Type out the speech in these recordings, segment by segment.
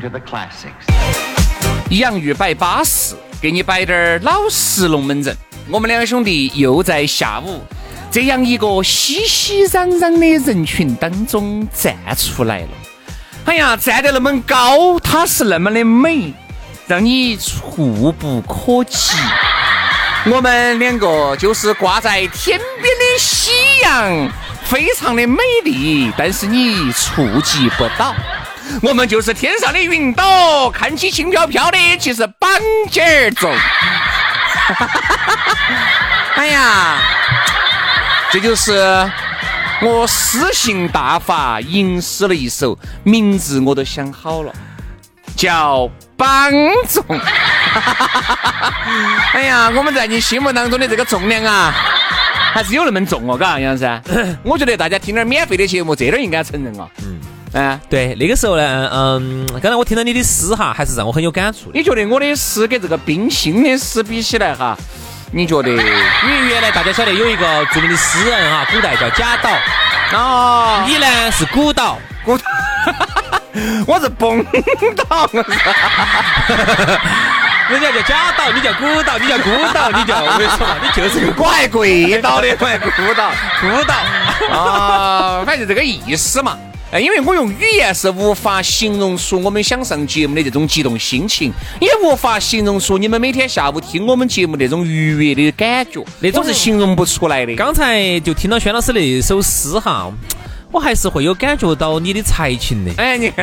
就 the classics 洋芋摆巴适，给你摆点儿老实龙门阵。我们两兄弟又在下午这样一个熙熙攘攘的人群当中站出来了。哎呀，站得那么高，它是那么的美，让你触不可及。我们两个就是挂在天边的夕阳，非常的美丽，但是你触及不到。我们就是天上的云朵，看起轻飘飘的，其实绑劲儿重。哎呀，这就是我诗性大发吟诗了一首，名字我都想好了，叫《绑重》。哎呀，我们在你心目当中的这个重量啊，还是有那么重哦，嘎，杨老师。我觉得大家听点免费的节目，这点应该承认啊。嗯。啊，对，那个时候呢，嗯，刚才我听到你的诗哈，还是让我很有感触。你觉得我的诗跟这个冰心的诗比起来哈，你觉得？因为原来大家晓得有一个著名的诗人哈，古代叫贾岛。哦。你呢是古岛，古岛。我是崩岛。人家叫贾岛，你叫古岛，你叫孤岛，你叫我跟你说嘛，你就是个怪贵岛的，怪孤岛，孤岛。啊，反正这个意思嘛。哎，因为我用语言是无法形容出我们想上节目的这种激动心情，也无法形容出你们每天下午听我们节目那种愉悦的感觉，那种是形容不出来的。刚才就听到轩老师那首诗哈，我还是会有感觉到你的才情的。哎，你，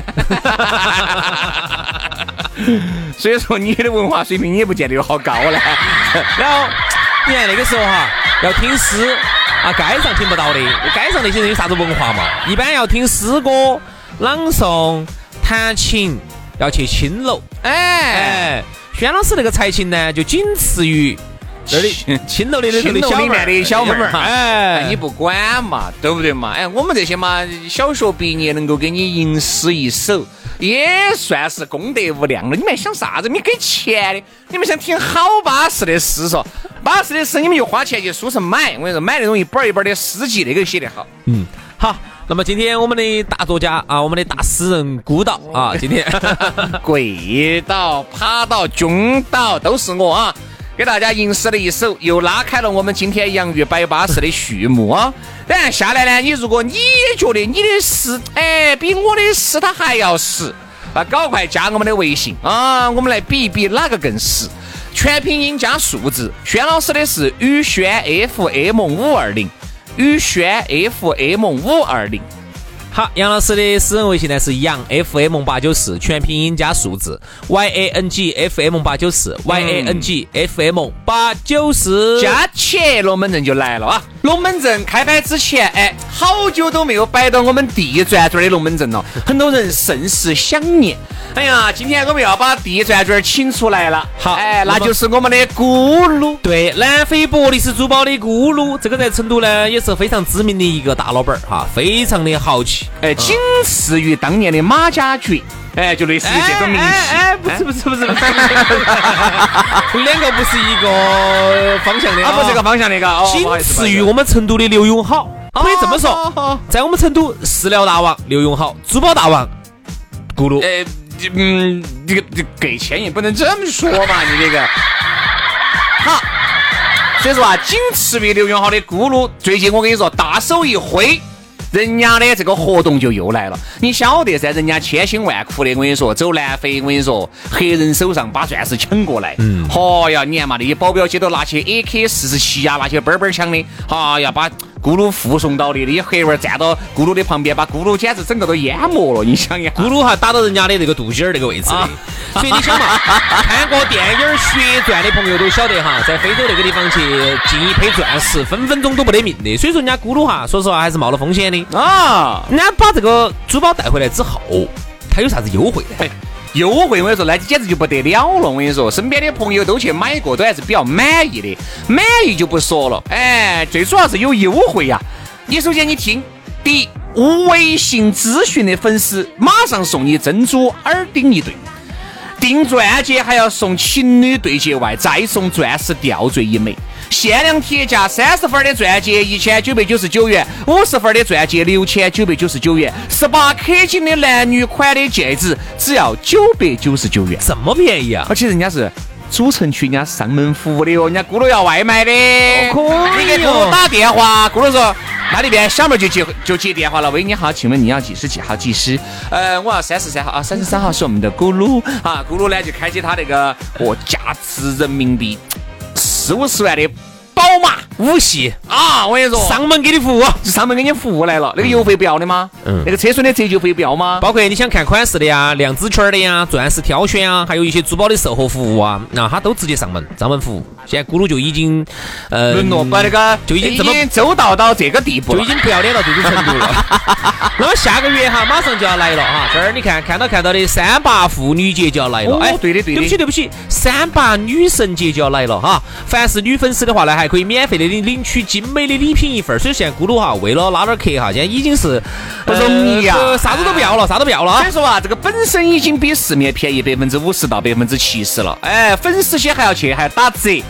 所以说你的文化水平也不见得有好高了。然后你看那个时候哈，要听诗。啊，街上听不到的，街上那些人有啥子文化嘛？一般要听诗歌、朗诵、弹琴，要去青楼。哎，轩老师那个才情呢，就仅次于这里青楼里的青楼里面的小妹儿。哎，你不管嘛，对不对嘛？哎，我们这些嘛，小学毕业能够给你吟诗一首。也算是功德无量了。你们还想啥子？你给钱的？你们想听好巴适的诗嗦？巴适的诗你们就花钱去书城买。我跟你说，买那种一本一本的诗集，那个写得好。嗯，好。那么今天我们的大作家啊，我们的大诗人孤岛啊，今天 跪倒、趴倒、扃倒都是我啊。给大家吟诗了一首，又拉开了我们今天洋芋摆巴士的序幕啊！当然下来呢，你如果你也觉得你的诗哎比我的诗它还要实，那赶快加我们的微信啊！我们来比一比哪个更实，全拼音加数字。轩老师的是宇轩 FM 五二零，宇轩 FM 五二零。好，杨老师的私人微信呢是杨 FM 八九四，全拼音加数字 Y A N G F M 八九四 Y A N G F M 八九四，加起龙门阵就来了啊！龙门阵开摆之前，哎，好久都没有摆到我们地转转的龙门阵了，很多人甚是想念。哎呀，今天我们要把地转转请出来了。好，哎，那就是我们的咕噜。对，南非伯利斯珠宝的咕噜，这个在成都呢也是非常知名的一个大老板儿哈，非常的豪气。哎，仅次于当年的马家爵，哎，就类似于这种名气。哎，不是不是不是不是，两个不是一个方向的啊，不是一个方向的个。仅次于我们成都的刘永好，可以这么说，在我们成都饲料大王刘永好，珠宝大王咕噜。哎。嗯，这个这给钱也不能这么说嘛？你这个好，所以说啊，仅次于刘永好的咕噜，最近我跟你说，大手一挥。人家的这个活动就又来了，你晓得噻？人家千辛万苦的，我跟你说，走南非，我跟你说，黑人手上把钻石抢过来。嗯。嚯呀，你看嘛，那些保镖些都拿起 AK 四十七呀，拿些嘣嘣枪的，哎呀，把咕噜护送到的，那些黑娃儿站到咕噜的旁边，把咕噜简直整个都淹没了。你想一下，咕噜哈打到人家的那个肚脐儿那个位置的。所以你想嘛，看过电影《血钻》的朋友都晓得哈，在非洲那个地方去进一批钻石，分分钟都不得命的。所以说人家咕噜哈，说实话还是冒了风险的啊。人家把这个珠宝带回来之后，他有啥子优惠？优惠我跟你说，那简直就不得了了。我跟你说，身边的朋友都去买过，都还是比较满意的。满意就不说了，哎，最主要是有优惠呀。你首先你听，第一，微信咨询的粉丝马上送你珍珠耳钉一对。订钻戒还要送情侣对戒外，再送钻石吊坠一枚。限量铁价三十分的钻戒一千九百九十九元，五十分的钻戒六千九百九十九元，十八 K 金的男女款的戒指只要九百九十九元，这么便宜啊！而且人家是。主城区人家上门服务的哟，人家咕噜要外卖的，可以。你给咕噜打电话，咕噜说那里边小妹就接就接电话了。喂，你好，请问你要几十几号技师？呃，我要三十三号啊，三十三号是我们的咕噜啊。咕噜呢就开启他那个哦，价值人民币四五十万的。宝马五系啊！我跟你说，上门给你服务，上门给你服务来了。那个油费不要的吗？嗯。那个车损的折旧费不要吗？包括你想看款式的呀、量子圈的呀、钻石挑选啊，还有一些珠宝的售后服务啊，那他都直接上门上门服务。现在咕噜就已经呃沦落把那个就已经这么周到到这个地步，就已经不要脸到这种程度了。那么下个月哈，马上就要来了哈，这儿你看看到看到的三八妇女节就要来了。哎，对的对的。对不起对不起，三八女神节就要来了哈。凡是女粉丝的话呢，还可以免费的领领取精美的礼品一份。所以现在咕噜哈，为了拉点客哈，现在已经是不容易啊，啥子都不要了，啥都不要了。所以说啊，这个本身已经比市面便宜百分之五十到百分之七十了。哎，粉丝些还要去还要打折。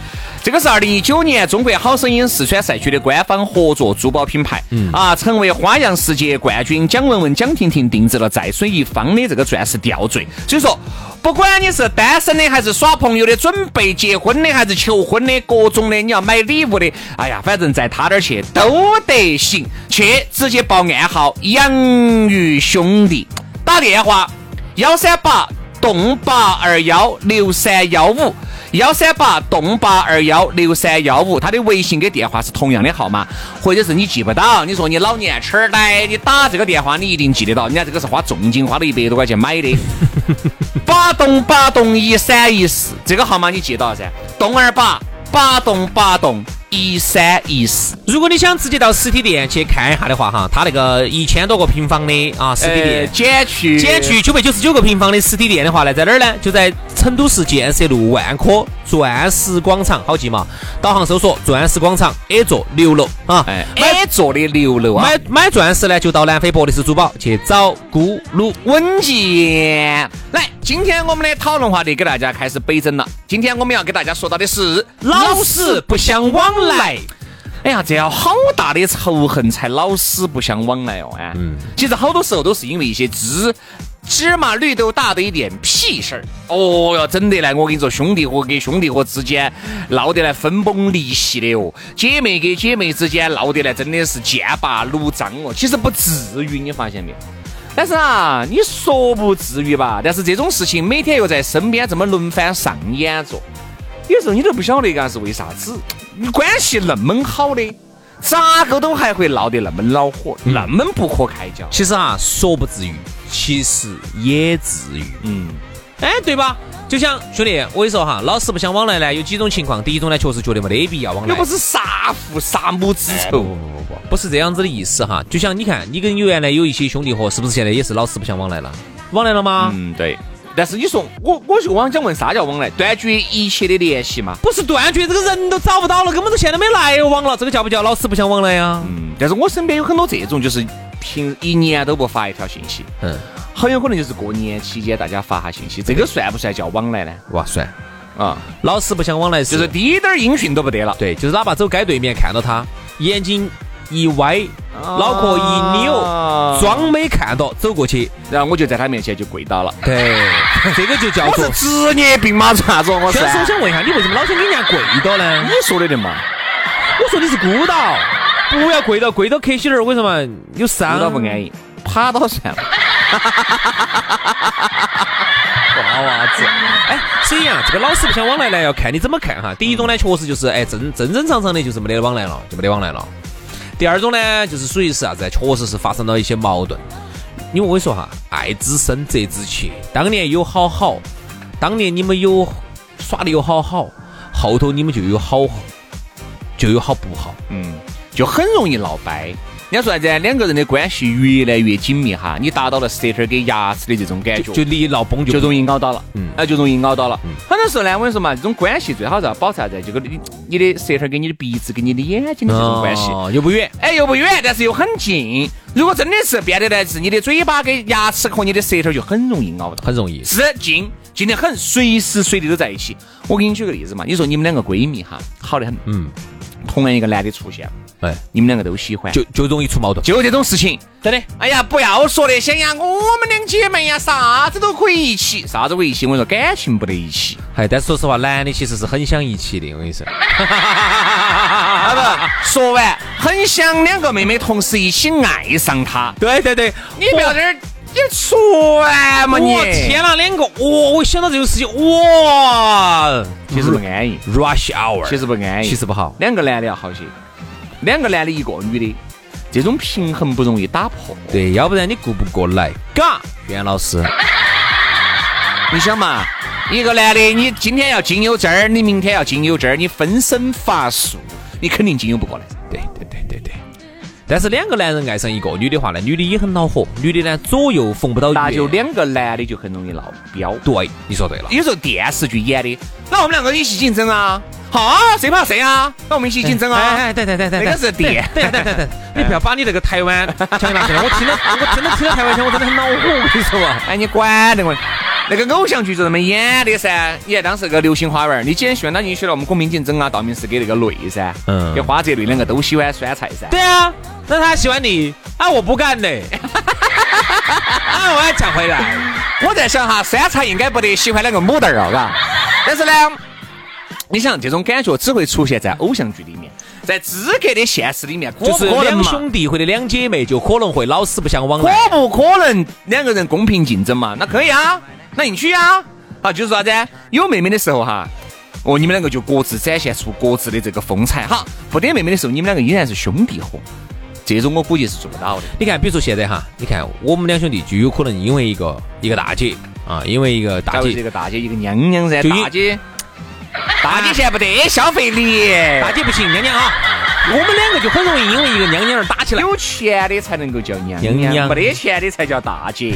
这个是二零一九年中国好声音四川赛区的官方合作珠宝品牌，啊，成为花样世界冠军蒋雯雯、蒋婷婷定制了在水一方的这个钻石吊坠。所以说，不管你是单身的，还是耍朋友的，准备结婚的，还是求婚的，各种的，你要买礼物的，哎呀，反正在他那儿去都得行。去直接报暗号“养鱼兄弟”，打电话幺三八栋八二幺六三幺五。幺三八洞八二幺六三幺五，他的微信跟电话是同样的号码，或者是你记不到，你说你老年痴呆，你打这个电话你一定记得到，人家这个是花重金花了一百多块钱买的。八栋八栋一三一四，这个号码你记到噻，栋二八八栋八栋。一三一四，如果你想直接到实体店去看一下的话，哈，它那个一千多个平方的啊，实体店减去减去九百九十九个平方的实体店的话呢，在哪儿呢？就在成都市建设路万科钻石广场，好记嘛？导航搜索钻石广场 A 座六楼啊，哎，A 座的六楼啊。买买钻石呢，就到南非博利斯珠宝去找咕噜稳健。来，今天我们的讨论话题给大家开始北整了。今天我们要给大家说到的是老死不相往来。哎呀，这要好大的仇恨才老死不相往来哦！哎，嗯，其实好多时候都是因为一些芝芝麻绿豆大的一点屁事儿。哦哟，整得来，我跟你说，兄弟伙跟兄弟伙之间闹得来分崩离析的哦，姐妹跟姐妹之间闹得来真的是剑拔弩张哦。其实不至于，你发现没有？但是啊，你说不至于吧？但是这种事情每天又在身边这么轮番上演着。有时候你都不晓得，嘎是为啥子？你关系那么好的，咋个都还会闹得那么恼火，那么不可开交？其实啊，说不至于，其实也至于。嗯，哎，对吧？就像兄弟，我跟你说哈，老死不相往来呢，有几种情况。第一种呢，确实觉得没得必要往来，又不是杀父杀母之仇。不不不不，不是这样子的意思哈。就像你看，你跟原来有一些兄弟伙，是不是现在也是老死不相往来了？往来了吗？嗯，对。但是你说我，我就往讲问啥叫往来？断绝一切的联系嘛？不是断绝，这个人都找不到了，根本都现在没来往了，这个叫不叫老死不相往来呀？嗯。但是我身边有很多这种，就是平一年都不发一条信息，嗯，很有可能就是过年期间大家发下信息，这个算不算叫往来呢？哇，算啊，老死不相往来就是滴点儿音讯都不得了。对，就是哪怕走街对面看到他，眼睛。一歪，脑壳一扭，装没看到，走过去，然后我就在他面前就跪倒了。对，这个就叫做职业病嘛？啥子？我是我想问一下，你为什么老想给人家跪倒呢？你说的的嘛？我说你是孤岛，不要跪倒跪到客西儿，为什么有伤？孤岛不安逸，趴倒算了。娃娃子，哎，所以啊，这个老死不想往来呢，要看你怎么看哈。第一种呢，确实就是哎正正正常常的，就是没得往来了，就没得往来了。第二种呢，就是属于是啥子？确实是发生了一些矛盾。因为我跟你说哈，爱之深，责之切。当年有好好，当年你们有耍的有好好，后头你们就有好，就有好不好。嗯，就很容易闹掰。人家说啥子？两个人的关系越来越紧密哈，你达到了舌头跟牙齿的这种感觉，就离闹崩就容易咬到了。嗯，那就容易咬到了。很多时候呢，我跟你说嘛，这种关系最好是要保持啥子？就跟你你的舌头跟你的鼻子跟你的眼睛的这种关系，哦又不远，哎，又不远，但是又很近。如果真的是变得来是你的嘴巴跟牙齿和你的舌头就很容易咬到，很容易，是近近得很，随时随地都在一起。我给你举个例子嘛，你说你们两个闺蜜哈，好的很，嗯。同样一个男的出现，哎，你们两个都喜欢，就就容易出矛盾，就这种事情，真的。哎呀，不要说那些呀，我们两姐妹呀，啥子都可以一起，啥子可以一起？我跟你说，感情不得一起。哎，但是说实话，男的其实是很想一起的，我跟你说。啊不，说完，很想两个妹妹同时一起爱上他。对对对，你不要在这儿，你串嘛你！天哪，两个，哦！我想到这种事情，哇！其实不安逸，rush hour，其实不安逸，其实不好。两个男的要好些，两个男的一个女的，这种平衡不容易打破。对，要不然你顾不过来。嘎，袁老师，你想嘛，一个男的，你今天要经由这儿，你明天要经由这儿，你分身乏术，你肯定经由不过来。对对对对对。但是两个男人爱上一个女的话呢，女的也很恼火，女的呢左右逢不到那就两个男的就很容易闹标。对，你说对了。有时候电视剧演的，那我们两个一起竞争啊，好，谁怕谁啊？那我们一起竞争啊！哎，对对对对，那个是电。对对对对，你不要把你那个台湾腔拿出来，我听了，我真的听了台湾腔，我真的很恼火。我跟你说啊，哎，你管得我。那个偶像剧就这么演的噻，你看当时那个《流星花园》，你既然喜欢，那你选了我们《公平竞争》啊，道明寺给那个蕾噻，嗯，给花泽类两个都喜欢酸菜噻。对啊，那他喜欢你啊？我不干的，啊，我要讲回来。我在想哈，酸菜应该不得喜欢那个母蛋儿啊，嘎。但是呢，你想这种感觉只会出现在偶像剧里面，在资格的现实里面，就是两兄弟或者两姐妹就可能会老死不相往来。可不可能两个人公平竞争嘛？那可以啊。那你去啊！好，就是啥子？有妹妹的时候哈，哦，你们两个就各自展现出各自的这个风采哈。不得妹妹的时候，你们两个依然是兄弟伙。这种我估计是做不到的。你看，比如说现在哈，你看我们两兄弟就有可能因为一个一个大姐啊，因为一个大姐，一个大姐，一个娘娘噻。大姐，大姐现在不得消费力，大姐不行，娘娘啊。我们两个就很容易因为一个娘娘而打起来。有钱的才能够叫娘娘，没得钱的才叫大姐。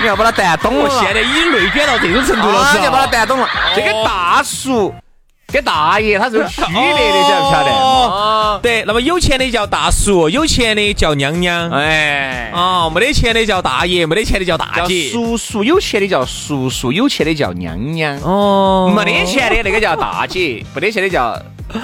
你要把他带懂了，现在已经内卷到这种程度了，你要把他带懂了。这个大叔跟大爷他是有区别的，晓不晓得？哦，对。那么有钱的叫大叔，有钱的叫娘娘。哎，哦，没得钱的叫大爷，没得钱的叫大姐。叔叔有钱的叫叔叔，有钱的叫娘娘。哦，没得钱的那个叫大姐，没得钱的叫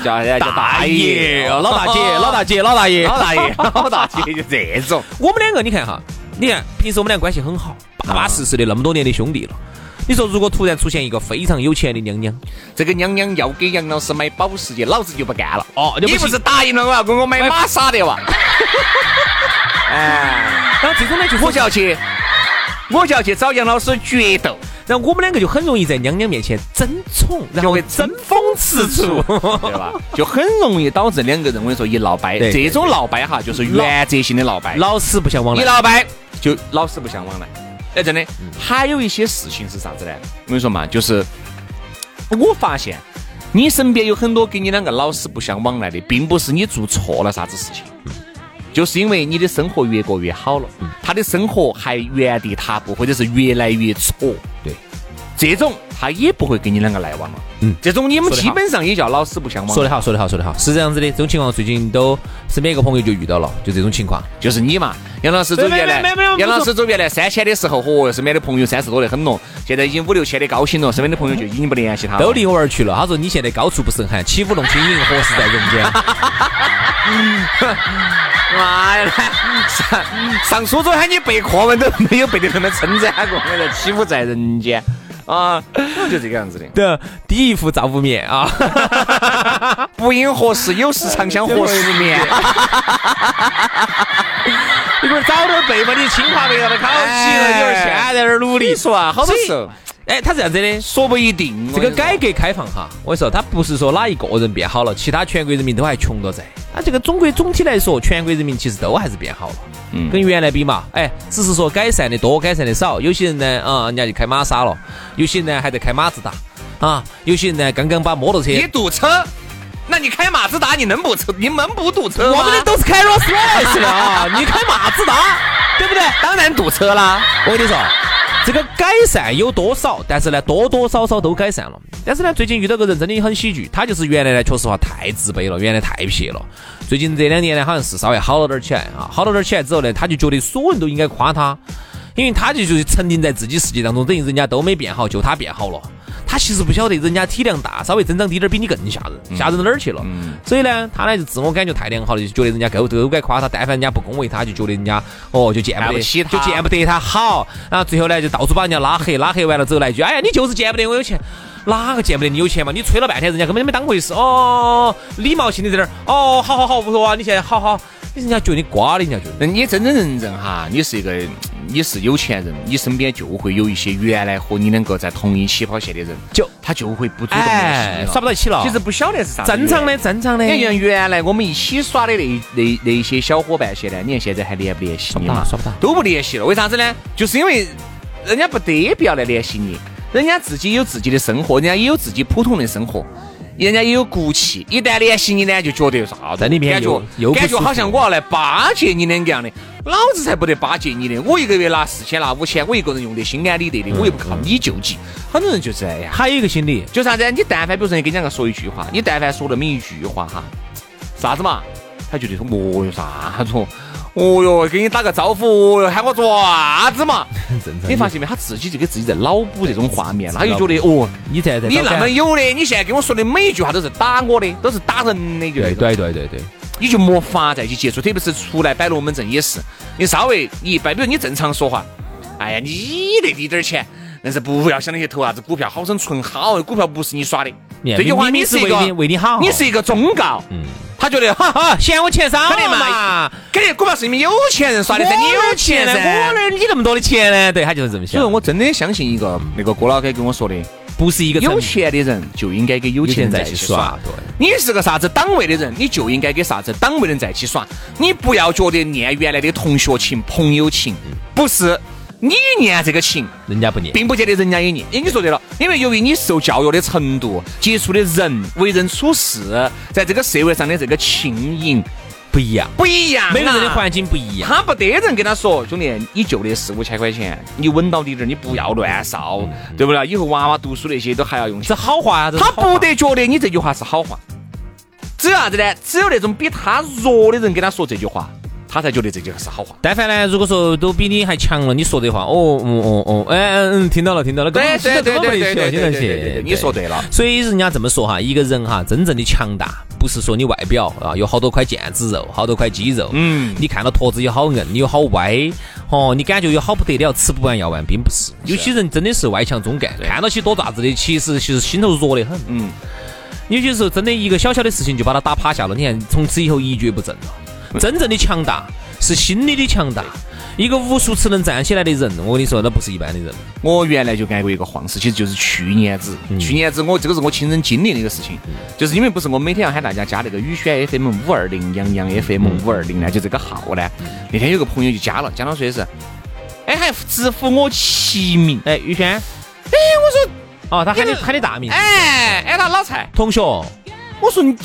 叫叫大爷。老大姐，老大姐，老大爷，老大爷，老大姐，就这种。我们两个，你看哈，你看平时我们俩关系很好。巴巴适适的那么多年的兄弟了，你说如果突然出现一个非常有钱的娘娘，这个娘娘要给杨老师买保时捷，老子就不干了。哦，你不是答应了我要给我买玛莎的哇？哎，然后这种呢，就我就要去，我就要去找杨老师决斗，然后我们两个就很容易在娘娘面前争宠，然后会争风吃醋，对吧？就很容易导致两个人我跟你说一闹掰，这种闹掰哈，就是原则性的闹掰，老死不相往来。一闹掰就老死不相往来。哎，真的，还有一些事情是啥子呢？我跟你说嘛，就是我发现你身边有很多跟你两个老死不相往来的，并不是你做错了啥子事情，就是因为你的生活越过越好了，他的生活还原地踏步，或者是越来越错。对，这种。他也不会跟你两个来往了。嗯，这种你们基本上也叫老死不相往。说得好，说得好，说得好，是这样子的。这种情况最近都身边一个朋友就遇到了，就这种情况，就是你嘛。杨老师走原来，杨老师走原来三千的时候，嚯，身边的朋友三十多的很咯。现在已经五六千的高薪了，身边的朋友就已经不联系他了，都离我而去了。他说你现在高处不胜寒，起舞弄清影，何时在人间？妈呀！上上初中喊你背课文都没有背得那么称赞过，我说起舞在人间。啊，就这个样子的。对，第一副照不面啊，不因何事，有时长相何时眠。你不是 早点背嘛？你清华北大的考起了，你说现在在那儿努力说啊，好多时候，哎，他这样子的，说不一定。这个改革开放哈，我跟你说，他不是说哪一个人变好了，其他全国人民都还穷着在。他这个中国总体来说，全国人民其实都还是变好了，嗯，跟原来比嘛，哎，只是说改善的多，改善的少。有些人呢，啊，人家就开玛莎了；有些人呢，还在开马自达，啊，有些人呢，刚刚把摩托车。你堵车？那你开马自达，你能不车？你能不堵车我们的都是开 Rolls Royce 的啊，你开马自达，对不对？当然堵车啦。我跟你说，这个改善有多少？但是呢，多多少少都改善了。但是呢，最近遇到个人真的很喜剧，他就是原来呢，确实话太自卑了，原来太撇了。最近这两年呢，好像是稍微好了点起来啊，好了点起来之后呢，他就觉得所有人都应该夸他，因为他就就是沉浸在自己世界当中，等于人家都没变好，就他变好了。他其实不晓得人家体量大，稍微增长低点儿比你更吓人，吓人到哪儿去了？所以呢，他呢就自我感觉太良好了，就觉得人家够都该夸他，但凡人家不恭维他，就觉得人家哦就见不得，就见不得他好，然后最后呢就到处把人家拉黑，拉黑完了之后来一句，哎呀你就是见不得我有钱，哪个见不得你有钱嘛？你吹了半天，人家根本就没当回事哦，礼貌性的在那儿，哦好好好不错啊，你现在好好。人家觉得你瓜的，人家觉得你真真正正哈，你是一个，你是有钱人，你身边就会有一些原来和你两个在同一起跑线的人，就他就会不主动联系耍不到一起了。其实不晓得是啥，正常的，正常的。你像原来我们一起耍的那那那些小伙伴些呢，你看现在还联不联系你嘛？耍不到，都不联系了。为啥子呢？就是因为人家不得必要来联系你，人家自己有自己的生活，人家也有自己普通的生活。人家也有骨气，一旦联系你呢，就觉得啥在里面感觉感觉好像我要来巴结你两个样的，老子才不得巴结你的！我一个月拿四千拿五千，我一个人用得心安理得的，我又不靠你救济。很多人就这样。还有一个心理，就啥子？你但凡比如说你跟两个说一句话，你但凡说那么一句话哈，啥子嘛？他觉得说哦哟啥子？哦哟，给你打个招呼，哦哟，喊我做啥子嘛？你发现没？他自己就给自己在脑补这种画面，他就觉得哦，你在你那么有的，你现在跟我说的每一句话都是打我的，都是打人的，对对对对对，你就没法再去接触，特别是出来摆龙门阵也是，你稍微你一摆，比如你正常说话，哎呀，你那滴点儿钱，但是不要想那些投啥子股票，好生存好，股票不是你耍的。这句话你是一个为你好，你是一个忠告。嗯。他觉得哈哈嫌我钱少肯定嘛，肯定恐怕是你们有钱人耍的噻，你有钱噻，我哪你那么多的钱呢？对他就是这么想。所以我真的相信一个那个郭老哥跟我说的，不是一个有钱的人就应该跟有钱人在一起耍。对，你是个啥子档位的人，你就应该跟啥子档位的人在一起耍。你不要觉得念原来的同学情、朋友情，不是。你念这个情，人家不念，并不见得人家也念。哎，你说对了，因为由于你受教育的程度、接触的人、为人处事，在这个社会上的这个情谊不一样，不一样。每个人的环境不一样，他不得人跟他说，兄弟，你就那四五千块钱，你稳到底点，你不要乱烧，对不对？以后娃娃读书那些都还要用。是好话呀，他不得觉得你这句话是好话。只有啥子呢？只有那种比他弱的人跟他说这句话。他才觉得这句话是好话。但凡呢，如果说都比你还强了，你说的话，哦，哦哦哦，哎嗯，听到了，听到了，对对对对对对对，你说对了。所以人家这么说哈，一个人哈，真正的强大，不是说你外表啊有好多块腱子肉，好多块肌肉，嗯，你看到坨子有好硬，你有好歪，哦，你感觉有好不得了，吃不完要完，并不是。有些人真的是外强中干，看到起多大子的，其实其实心头弱得很，嗯。有些时候真的一个小小的事情就把他打趴下了，你看从此以后一蹶不振了。真正的强大是心理的强大。一个无数次能站起来的人，我跟你说，那不是一般的人。我原来就干过一个晃事，其实就是去年子。去年子我这个是我亲身经历的一个事情，就是因为不是我每天要喊大家加那个宇轩 FM 五二零、杨洋 FM 五二零呢，就这个号呢。那天有个朋友就加了，加了说的是，哎，还直呼我其名，哎，宇轩。哎，我说，哦，他喊你喊你大名。哎，哎，他老蔡同学。我说你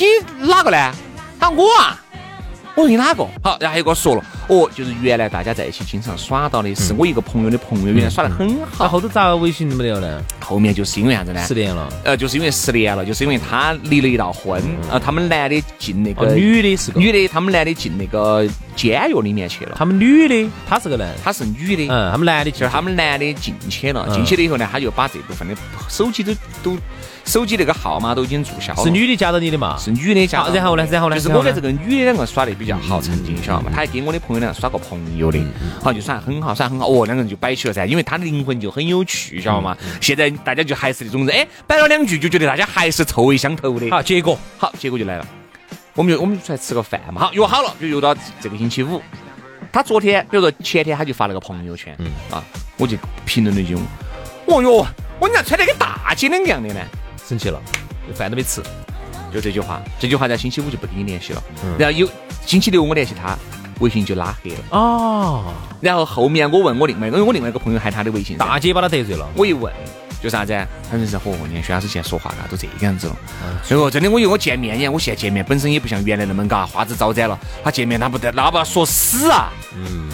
哪个呢？他我啊。我说你哪个？好，然后又给我说了，哦，就是原来大家在一起经常耍到的，是我一个朋友的朋友，原来耍得很好。后头咋微信没得了呢？后面就是因为啥子呢？失联了。呃，就是因为失联了，就是因为他离了一道婚，呃，他们男的进那个，女的是个女的，他们男的进那个监狱里面去了。他们女的，她是个男，她是女的，嗯，他们男的就是他们男的进去了，嗯进去了以后呢，他就把这部分的手机都都手机那个号码都已经注销了。是女的加到你的嘛？是女的加然后呢然后呢就是我跟这个女的两个耍的比较好，曾经晓得嗯嘛？她还跟我的朋友两个耍过朋友的，好就耍得很好，耍得很好。哦，两个人就摆起了噻，因为她的灵魂就很有趣，晓得嘛？嗯现在大家就还是那种人，哎，摆了两句就觉得大家还是臭味相投的。好，结果好，结果就来了，我们就我们就出来吃个饭嘛。好，约好了，就约到这个星期五。他昨天，比如说前天，他就发了个朋友圈，嗯啊，我就评论了一句，哦哟，我你咋穿得跟大姐两个样的呢？生气了，饭都没吃。就这句话，这句话在星期五就不跟你联系了。然后有星期六我联系他，微信就拉黑了。哦，然后后面我问我另外，因为我另外一个朋友还他的微信，大姐把他得罪了。我一问，就啥子？他说是嚯，你看薛老师现在说话嘎都这个样子了。所以说真的，我以为我见面呀，我现在见面本身也不像原来那么嘎花枝招展了。他见面他不得，那不要说死啊！嗯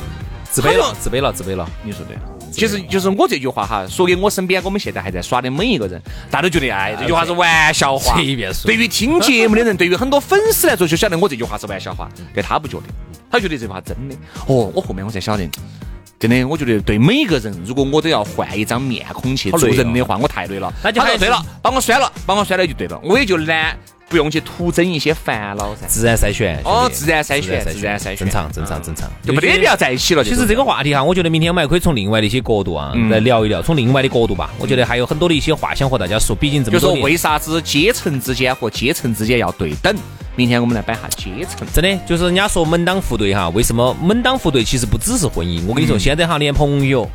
自卑了，自卑了，自卑了。你说对。其实就是我这句话哈，说给我身边我们现在还在耍的每一个人，大家都觉得哎，这句话是玩笑话。随便说对于听节目的人，对于很多粉丝来说，就晓得我这句话是玩笑话，但他不觉得，他觉得这句话真的。哦，我后面我才晓得，真的，我觉得对每一个人，如果我都要换一张面孔去做人的话，我太累了。那就他说对了，把我删了，把我删了就对了，我也就懒，不用去徒增一些烦恼噻。自然筛选。哦自然筛选自然筛选正常，正常，正常。就没得必要在一起了。其实这个话题哈，我觉得明天我们还可以从另外的一些角度啊嗯来聊一聊，从另外的角度吧，我觉得还有很多的一些话想和大家说。毕竟这就说么多年，为啥子阶层之间和阶层之间要对等？明天我们来摆下阶层。真的就是人家说门当户对哈，为什么门当户对其实不只是婚姻？我跟你说，现在哈连朋友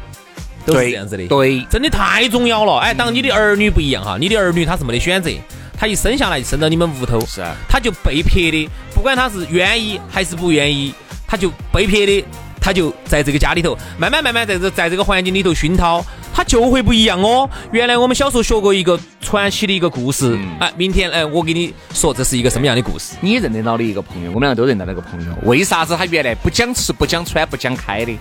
都是这样子的。对，真的太重要了。哎，当你的儿女不一样哈，你的儿女他是没得选择，他一生下来就生到你们屋头，是啊他就被撇的，不管他是愿意还是不愿意，他就被撇的，他就在这个家里头慢慢慢慢在这在这个环境里头熏陶，他就会不一样哦。原来我们小时候学过一个传奇的一个故事，哎，明天哎，我给你说这是一个什么样的故事。你认得到的一个朋友，我们两个都认得那个朋友，为啥子他原来不讲吃不讲穿不讲开的？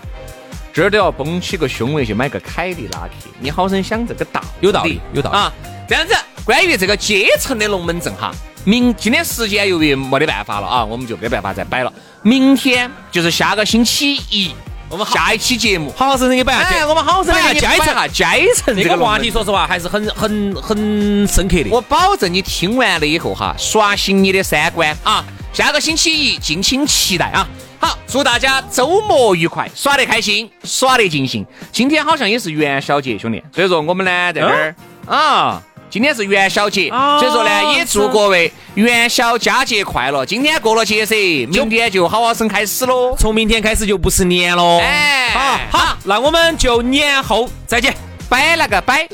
这儿都要绷起个胸围去买个凯迪拉克，你好生想这个道理，有道理有道理啊！这样子，关于这个阶层的龙门阵哈，明今天时间由于没得办法了啊，我们就没办法再摆了。明天就是下个星期一，我们下一期节目。好好生生给摆下去。哎，我们好好生摆下阶层给你摆下阶层这个话题，说实话还是很很很深刻的。我保证你听完了以后哈，刷新你的三观啊！下个星期一敬请期待啊！好，祝大家周末愉快，耍得开心，耍得尽兴。今天好像也是元宵节，兄弟，所以说我们呢在这儿啊。今天是元宵节，哦所以说呢，也祝各位元宵佳节快乐。今天过了节噻，明天就好好生开始喽。从明天开始就不是年喽。哎好好，那我们就年后再见。拜了个拜。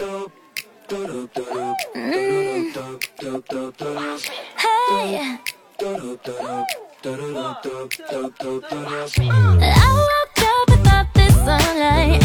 Hey.